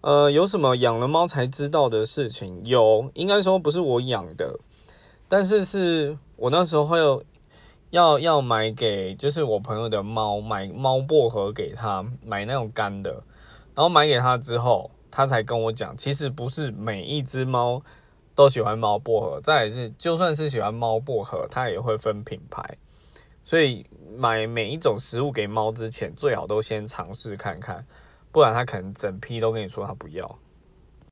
呃，有什么养了猫才知道的事情？有，应该说不是我养的，但是是我那时候会有要要买给就是我朋友的猫买猫薄荷给他买那种干的，然后买给他之后，他才跟我讲，其实不是每一只猫都喜欢猫薄荷，再是就算是喜欢猫薄荷，它也会分品牌，所以买每一种食物给猫之前，最好都先尝试看看。不然他可能整批都跟你说他不要。